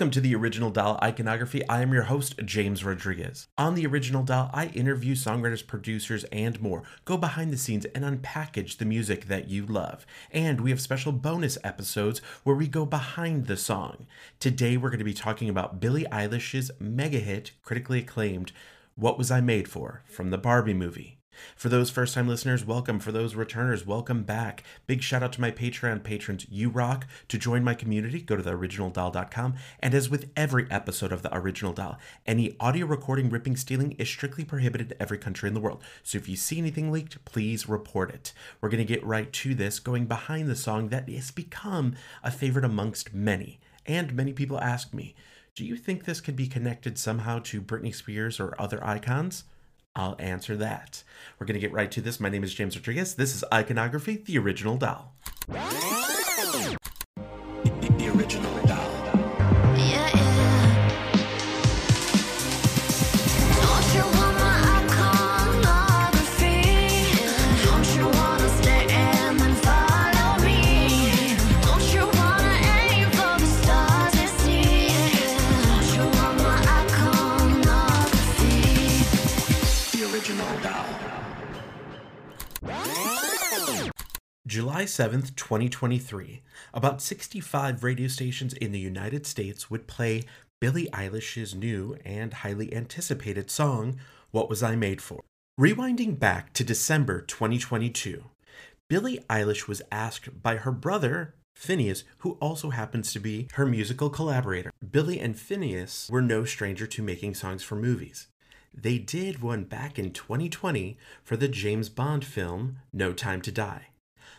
Welcome to the Original Doll Iconography. I am your host, James Rodriguez. On the Original Doll, I interview songwriters, producers, and more, go behind the scenes, and unpackage the music that you love. And we have special bonus episodes where we go behind the song. Today, we're going to be talking about Billie Eilish's mega hit, critically acclaimed, What Was I Made For, from the Barbie movie. For those first time listeners, welcome. For those returners, welcome back. Big shout out to my Patreon patrons. You rock. To join my community, go to theoriginaldoll.com. And as with every episode of The Original Doll, any audio recording, ripping, stealing is strictly prohibited in every country in the world. So if you see anything leaked, please report it. We're going to get right to this, going behind the song that has become a favorite amongst many. And many people ask me, do you think this could be connected somehow to Britney Spears or other icons? I'll answer that. We're going to get right to this. My name is James Rodriguez. This is Iconography, the original doll. 7th, 2023, about 65 radio stations in the United States would play Billie Eilish's new and highly anticipated song, What Was I Made For? Rewinding back to December 2022, Billie Eilish was asked by her brother, Finneas, who also happens to be her musical collaborator. Billie and Finneas were no stranger to making songs for movies. They did one back in 2020 for the James Bond film No Time to Die.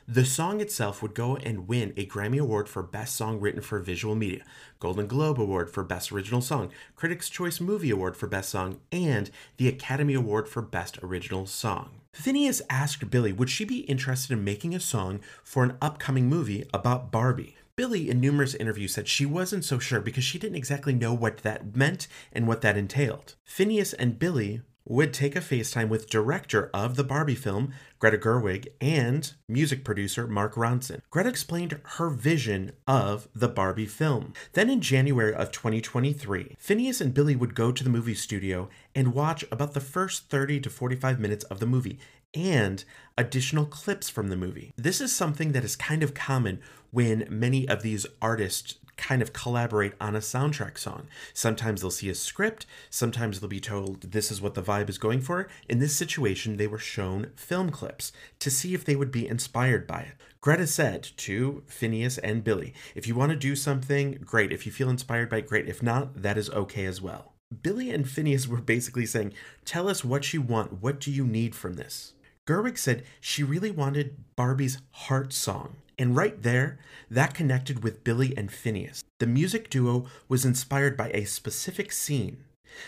The song itself would go and win a Grammy Award for Best Song Written for Visual Media, Golden Globe Award for Best Original Song, Critics' Choice Movie Award for Best Song, and the Academy Award for Best Original Song. Finneas asked Billie would she be interested in making a song for an upcoming movie about Barbie. Billie, in numerous interviews, said she wasn't so sure because she didn't exactly know what that meant and what that entailed. Finneas and Billie would take a FaceTime with director of the Barbie film, Greta Gerwig, and music producer Mark Ronson. Greta explained her vision of the Barbie film. Then in January of 2023, Finneas and Billie would go to the movie studio and watch about the first 30 to 45 minutes of the movie and additional clips from the movie. This is something that is kind of common when many of these artists kind of collaborate on a soundtrack song. Sometimes they'll see a script, sometimes they'll be told this is what the vibe is going for. In this situation, they were shown film clips to see if they would be inspired by it. Greta said to Finneas and Billie, if you want to do something, great. If you feel inspired by it, great. If not, that is okay as well. Billie and Finneas were basically saying, Tell us what you want. What do you need from this? Gerwig said she really wanted Barbie's heart song. And right there, that connected with Billie and Finneas. The music duo was inspired by a specific scene.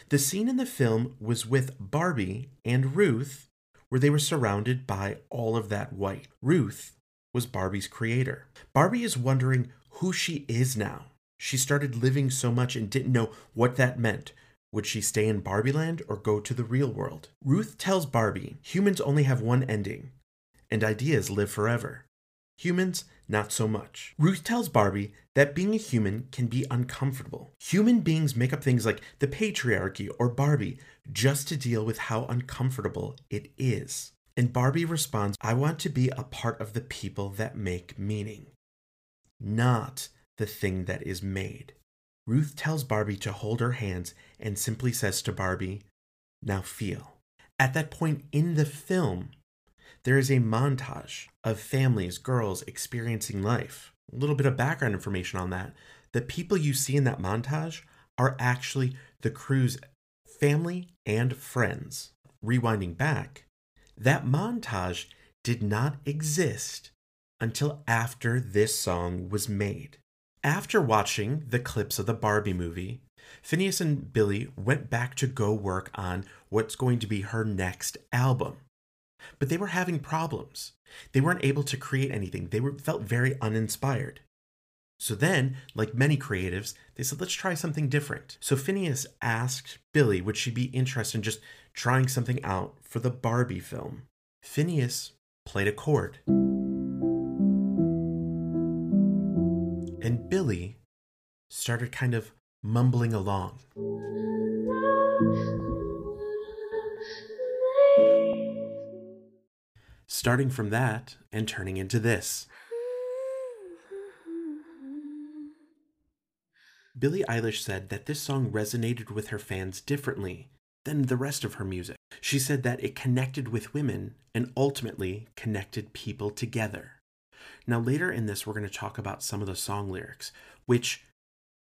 The scene in the film was with Barbie and Ruth, where they were surrounded by all of that white. Ruth was Barbie's creator. Barbie is wondering who she is now. She started living so much and didn't know what that meant. Would she stay in Barbie land or go to the real world? Ruth tells Barbie humans only have one ending, and ideas live forever. Humans, not so much. Ruth tells Barbie that being a human can be uncomfortable. Human beings make up things like the patriarchy or Barbie just to deal with how uncomfortable it is. And Barbie responds, I want to be a part of the people that make meaning, not the thing that is made. Ruth tells Barbie to hold her hands and simply says to Barbie, Now feel. At that point in the film, there is a montage of families, girls experiencing life. A little bit of background information on that. The people you see in that montage are actually the crew's family and friends. Rewinding back, that montage did not exist until after this song was made. After watching the clips of the Barbie movie, Finneas and Billie went back to go work on what's going to be her next album but they were having problems. They weren't able to create anything. They were, felt very uninspired. So then, like many creatives, they said, let's try something different. So Finneas asked Billie, would she be interested in just trying something out for the Barbie film? Finneas played a chord. And Billie started kind of mumbling along. Starting from that and turning into this. Billie Eilish said that this song resonated with her fans differently than the rest of her music. She said that it connected with women and ultimately connected people together. Now, later in this, we're going to talk about some of the song lyrics, which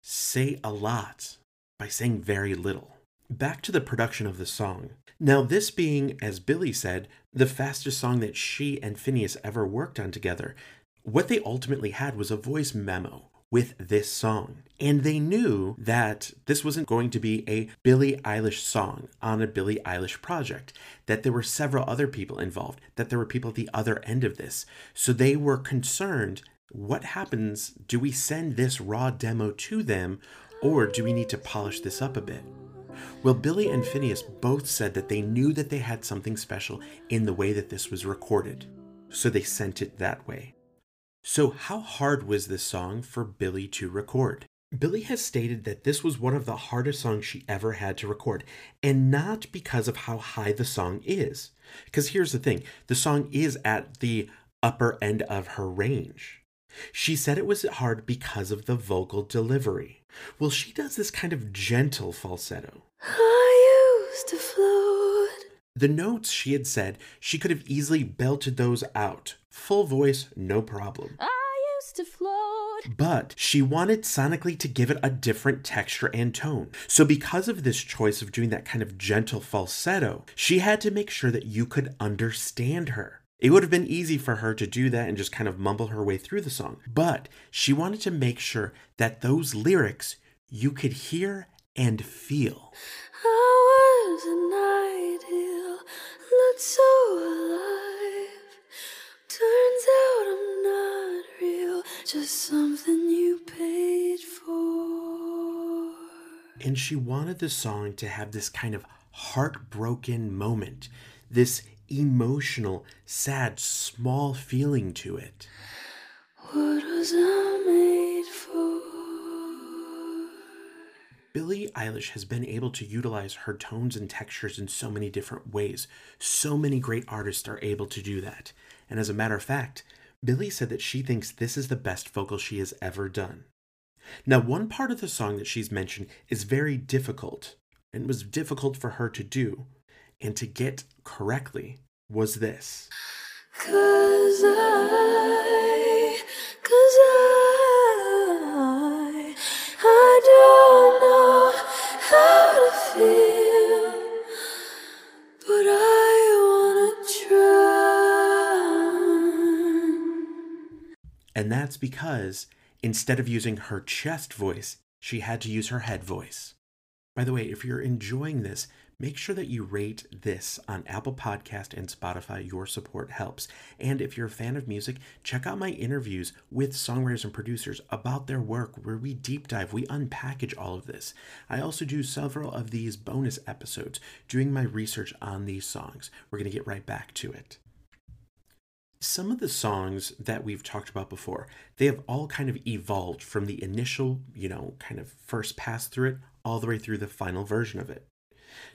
say a lot by saying very little. Back to the production of the song. Now, this being, as Billie said, the fastest song that she and Finneas ever worked on together, what they ultimately had was a voice memo with this song. And they knew that this wasn't going to be a Billie Eilish song on a Billie Eilish project, that there were several other people involved, that there were people at the other end of this. So they were concerned what happens? Do we send this raw demo to them, or do we need to polish this up a bit? Well, Billie and Finneas both said that they knew that they had something special in the way that this was recorded, so they sent it that way. So, how hard was this song for Billie to record? Billie has stated that this was one of the hardest songs she ever had to record, and not because of how high the song is. Because here's the thing the song is at the upper end of her range. She said it was hard because of the vocal delivery. Well, she does this kind of gentle falsetto. I used to float. The notes she had said she could have easily belted those out Full voice, no problem. I used to float. But she wanted sonically to give it a different texture and tone. So, because of this choice of doing that kind of gentle falsetto, she had to make sure that you could understand her. It would have been easy for her to do that and just kind of mumble her way through the song. But she wanted to make sure that those lyrics you could hear and feel. I was an ideal, looked so alive. Turns out I'm not real, just something you paid for. And she wanted the song to have this kind of heartbroken moment, this emotional, sad, small feeling to it. What was I made Billie Eilish has been able to utilize her tones and textures in so many different ways. So many great artists are able to do that. And as a matter of fact, Billie said that she thinks this is the best vocal she has ever done. Now, one part of the song that she's mentioned is very difficult, and was difficult for her to do and to get correctly was this. Cause I, And that's because instead of using her chest voice, she had to use her head voice. By the way, if you're enjoying this, make sure that you rate this on Apple Podcast and Spotify. Your support helps. And if you're a fan of music, check out my interviews with songwriters and producers about their work where we deep dive, we unpackage all of this. I also do several of these bonus episodes doing my research on these songs. We're going to get right back to it some of the songs that we've talked about before, they have all kind of evolved from the initial, you know, kind of first pass through it all the way through the final version of it.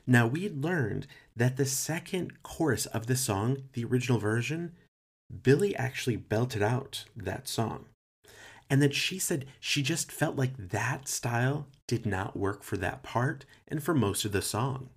Now, we learned that the second chorus of the song, the original version, Billie actually belted out that song. And that she said she just felt like that style did not work for that part and for most of the song.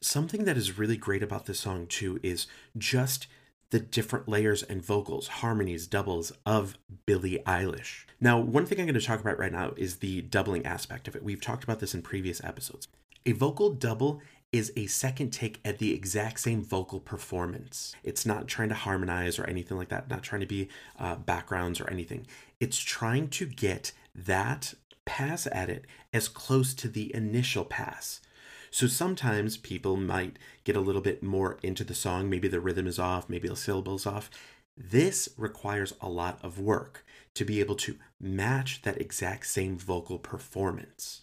Something that is really great about this song, too, is just the different layers and vocals, harmonies, doubles of Billie Eilish. Now, one thing I'm going to talk about right now is the doubling aspect of it. We've talked about this in previous episodes. A vocal double is a second take at the exact same vocal performance. It's not trying to harmonize or anything like that, not trying to be uh, backgrounds or anything. It's trying to get that pass at it as close to the initial pass. So sometimes people might get a little bit more into the song. Maybe the rhythm is off, maybe the syllable's off. This requires a lot of work to be able to match that exact same vocal performance.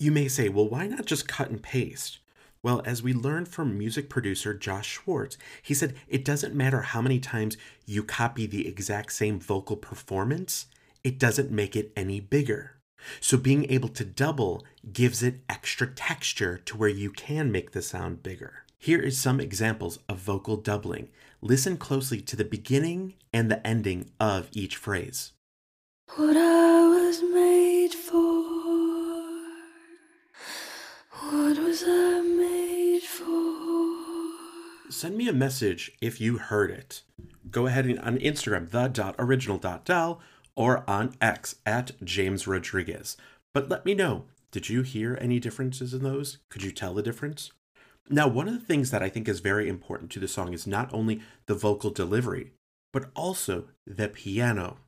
You may say, well, why not just cut and paste? Well, as we learned from music producer Josh Schwartz, he said it doesn't matter how many times you copy the exact same vocal performance, it doesn't make it any bigger. So being able to double gives it extra texture to where you can make the sound bigger. Here is some examples of vocal doubling. Listen closely to the beginning and the ending of each phrase. What I was made for. What was I made for? Send me a message if you heard it. Go ahead and on Instagram, the.original.doll, or on X at James Rodriguez. But let me know, did you hear any differences in those? Could you tell the difference? Now, one of the things that I think is very important to the song is not only the vocal delivery, but also the piano.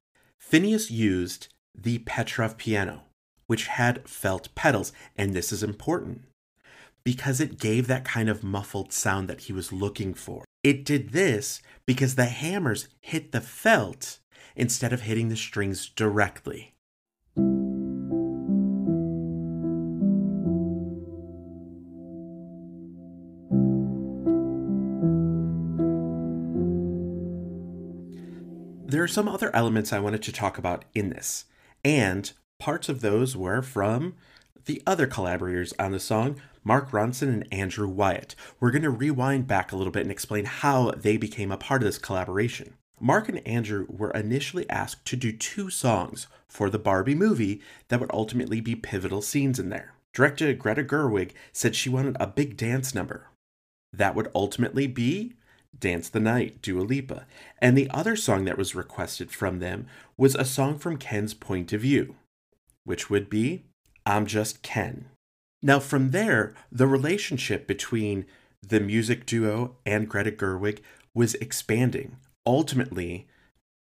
Finneas used the Petrof piano, which had felt pedals, and this is important because it gave that kind of muffled sound that he was looking for. It did this because the hammers hit the felt instead of hitting the strings directly. There are some other elements I wanted to talk about in this, and parts of those were from the other collaborators on the song, Mark Ronson and Andrew Wyatt. We're going to rewind back a little bit and explain how they became a part of this collaboration. Mark and Andrew were initially asked to do two songs for the Barbie movie that would ultimately be pivotal scenes in there. Director Greta Gerwig said she wanted a big dance number. That would ultimately be Dance the Night, Dua Lipa. And the other song that was requested from them was a song from Ken's point of view, which would be I'm Just Ken. Now, from there, the relationship between the music duo and Greta Gerwig was expanding. Ultimately,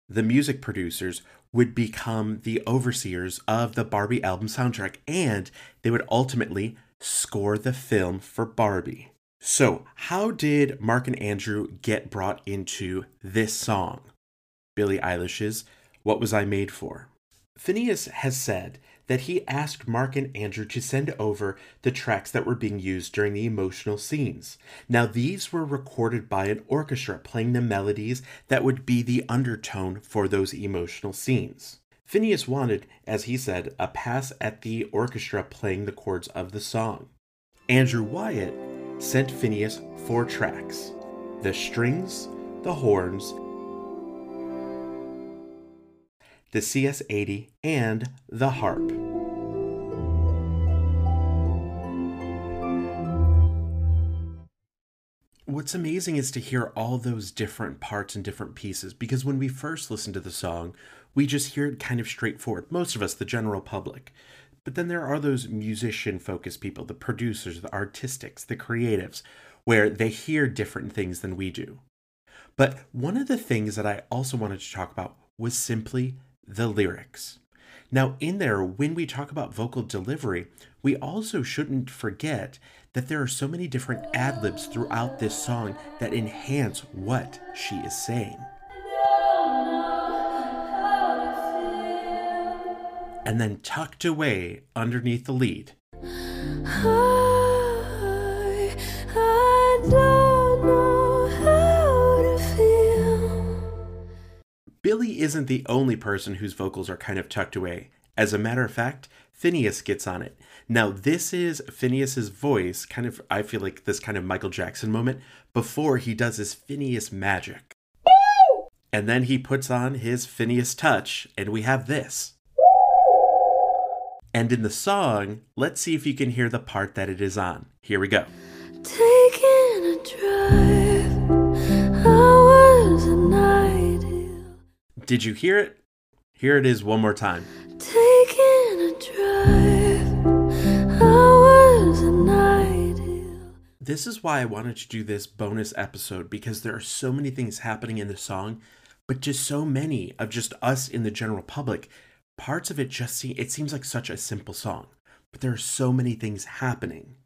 the music producers would become the overseers of the Barbie album soundtrack and they would ultimately score the film for Barbie. So, how did Mark and Andrew get brought into this song? Billie Eilish's What Was I Made For? Finneas has said that he asked Mark and Andrew to send over the tracks that were being used during the emotional scenes. Now, these were recorded by an orchestra playing the melodies that would be the undertone for those emotional scenes. Finneas wanted, as he said, a pass at the orchestra playing the chords of the song. Andrew Wyatt sent Finneas four tracks the strings, the horns, the CS 80, and the harp. What's amazing is to hear all those different parts and different pieces because when we first listen to the song, we just hear it kind of straightforward, most of us, the general public. But then there are those musician focused people, the producers, the artistics, the creatives, where they hear different things than we do. But one of the things that I also wanted to talk about was simply the lyrics. Now, in there, when we talk about vocal delivery, we also shouldn't forget that there are so many different ad libs throughout this song that enhance what she is saying. And then tucked away underneath the lead. Billie isn't the only person whose vocals are kind of tucked away. As a matter of fact, Finneas gets on it. Now, this is Finneas's voice, kind of, I feel like this kind of Michael Jackson moment, before he does his Finneas magic. And then he puts on his Finneas touch, and we have this. And in the song, let's see if you can hear the part that it is on. Here we go. Did you hear it? Here it is one more time. Taking a drive, hours and ideal. This is why I wanted to do this bonus episode because there are so many things happening in the song, but just so many of just us in the general public. Parts of it just seem it seems like such a simple song, but there are so many things happening.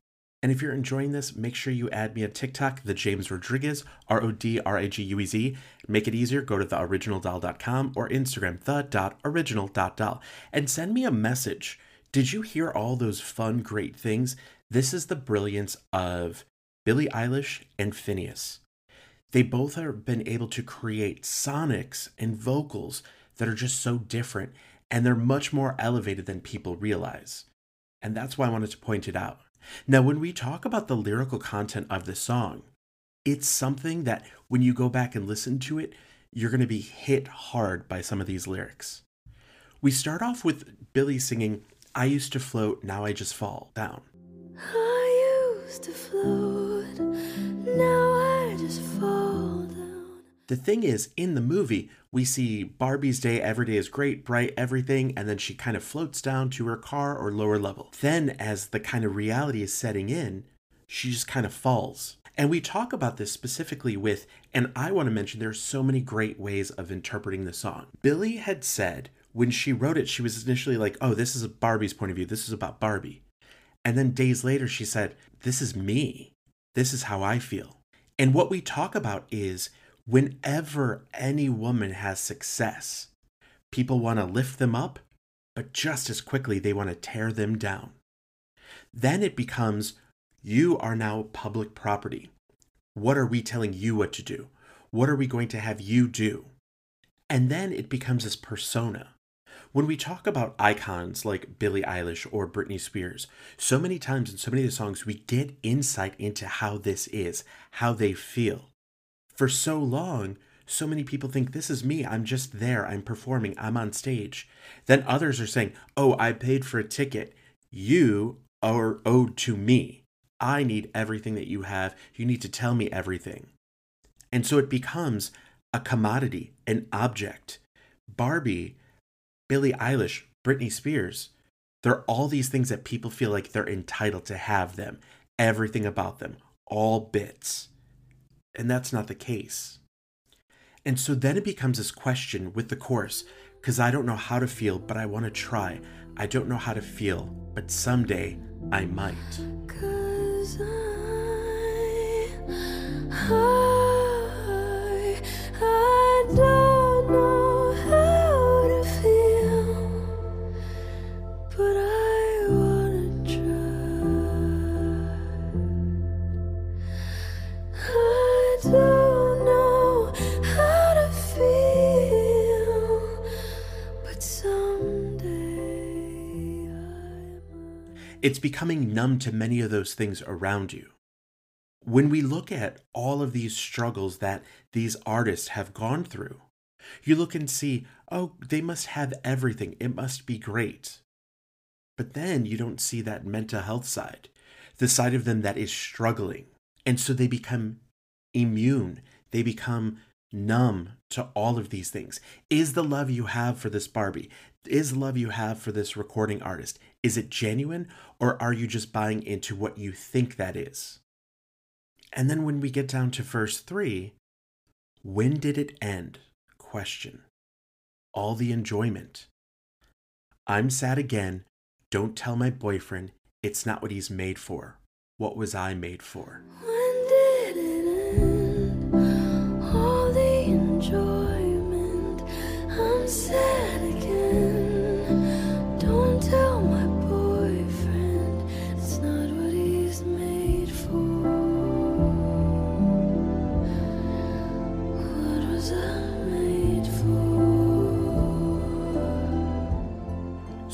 And if you're enjoying this, make sure you add me on TikTok, the James Rodriguez, R O D R A G U E Z. Make it easier, go to theoriginaldoll.com or Instagram, the.original.doll, and send me a message. Did you hear all those fun, great things? This is the brilliance of Billie Eilish and Finneas. They both have been able to create sonics and vocals that are just so different and they're much more elevated than people realize. And that's why I wanted to point it out. Now, when we talk about the lyrical content of the song, it's something that when you go back and listen to it, you're going to be hit hard by some of these lyrics. We start off with Billie singing, I used to float, now I just fall down. I used to float, now I. The thing is, in the movie, we see Barbie's day, every day is great, bright, everything, and then she kind of floats down to her car or lower level. Then, as the kind of reality is setting in, she just kind of falls. And we talk about this specifically with, and I want to mention there are so many great ways of interpreting the song. Billie had said when she wrote it, she was initially like, oh, this is a Barbie's point of view. This is about Barbie. And then days later, she said, this is me. This is how I feel. And what we talk about is whenever any woman has success, people want to lift them up, but just as quickly, they want to tear them down. Then it becomes you are now public property. What are we telling you what to do? What are we going to have you do? And then it becomes this persona. When we talk about icons like Billie Eilish or Britney Spears, so many times in so many of the songs, we get insight into how this is, how they feel. For so long, so many people think this is me. I'm just there. I'm performing. I'm on stage. Then others are saying, oh, I paid for a ticket. You are owed to me. I need everything that you have. You need to tell me everything. And so it becomes a commodity, an object. Barbie, Billie Eilish, Britney Spears, they're all these things that people feel like they're entitled to have them, everything about them, all bits. And that's not the case. And so then it becomes this question with the chorus because I don't know how to feel, but I want to try. I don't know how to feel, but someday I might. I, I, I It's becoming numb to many of those things around you. When we look at all of these struggles that these artists have gone through, you look and see, oh, they must have everything. It must be great. But then you don't see that mental health side, the side of them that is struggling. And so they become immune. They become numb to all of these things. Is the love you have for this Barbie, is the love you have for this recording artist, is it genuine or are you just buying into what you think that is? And then when we get down to verse 3, when did it end? Question. All the enjoyment. I'm sad again. Don't tell my boyfriend. It's not what he's made for. What was I made for?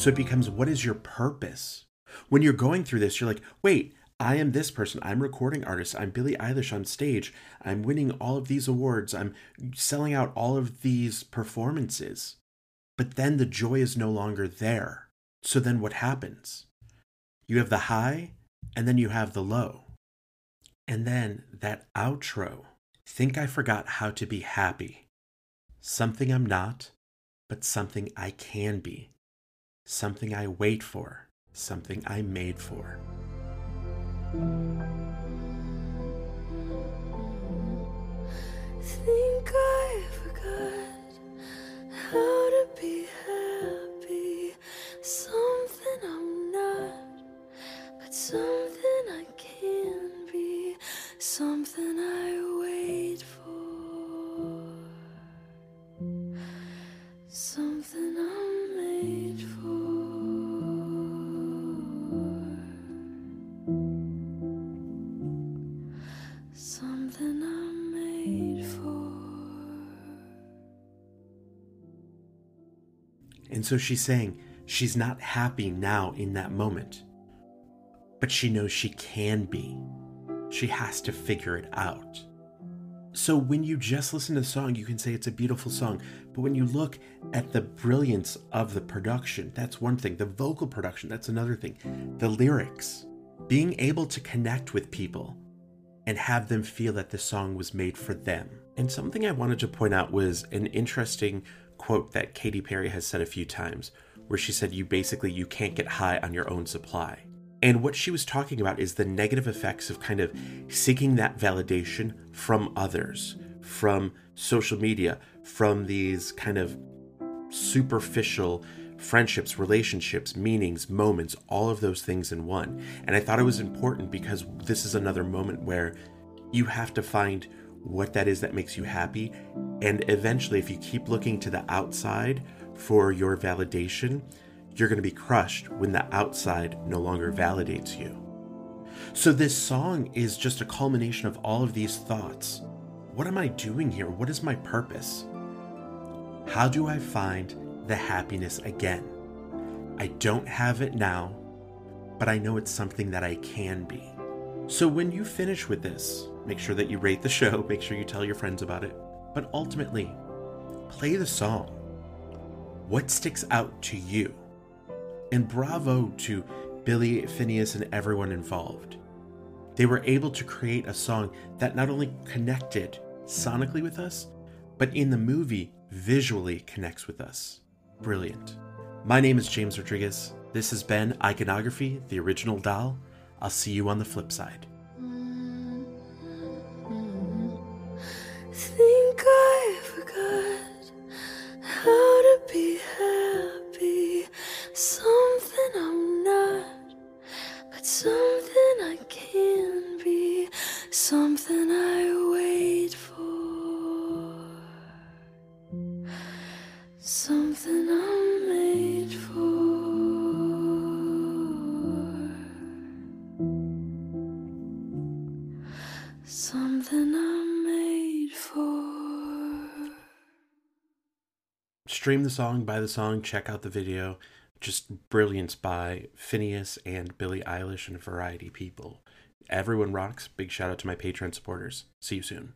So it becomes what is your purpose? When you're going through this, you're like, wait, I am this person. I'm recording artist. I'm Billie Eilish on stage. I'm winning all of these awards. I'm selling out all of these performances. But then the joy is no longer there. So then what happens? You have the high and then you have the low. And then that outro. Think I forgot how to be happy. Something I'm not, but something I can be. Something I wait for. Something I'm made for. Think I forgot how to be And so she's saying she's not happy now in that moment, but she knows she can be. She has to figure it out. So when you just listen to the song, you can say it's a beautiful song. But when you look at the brilliance of the production, that's one thing. The vocal production, that's another thing. The lyrics, being able to connect with people and have them feel that the song was made for them. And something I wanted to point out was an interesting quote that Katy Perry has said a few times where she said you basically you can't get high on your own supply. And what she was talking about is the negative effects of kind of seeking that validation from others, from social media, from these kind of superficial friendships, relationships, meanings, moments, all of those things in one. And I thought it was important because this is another moment where you have to find what that is that makes you happy. And eventually, if you keep looking to the outside for your validation, you're going to be crushed when the outside no longer validates you. So, this song is just a culmination of all of these thoughts. What am I doing here? What is my purpose? How do I find the happiness again? I don't have it now, but I know it's something that I can be. So, when you finish with this, make sure that you rate the show, make sure you tell your friends about it, but ultimately, play the song. What sticks out to you? And bravo to Billie, Finneas, and everyone involved. They were able to create a song that not only connected sonically with us, but in the movie visually connects with us. Brilliant. My name is James Rodriguez. This has been Iconography, the original doll. I'll see you on the flip side. Mm-hmm. Mm-hmm. Think I forgot Stream the song, buy the song, check out the video. Just brilliance by Finneas and Billie Eilish and Variety People. Everyone rocks. Big shout out to my Patreon supporters. See you soon.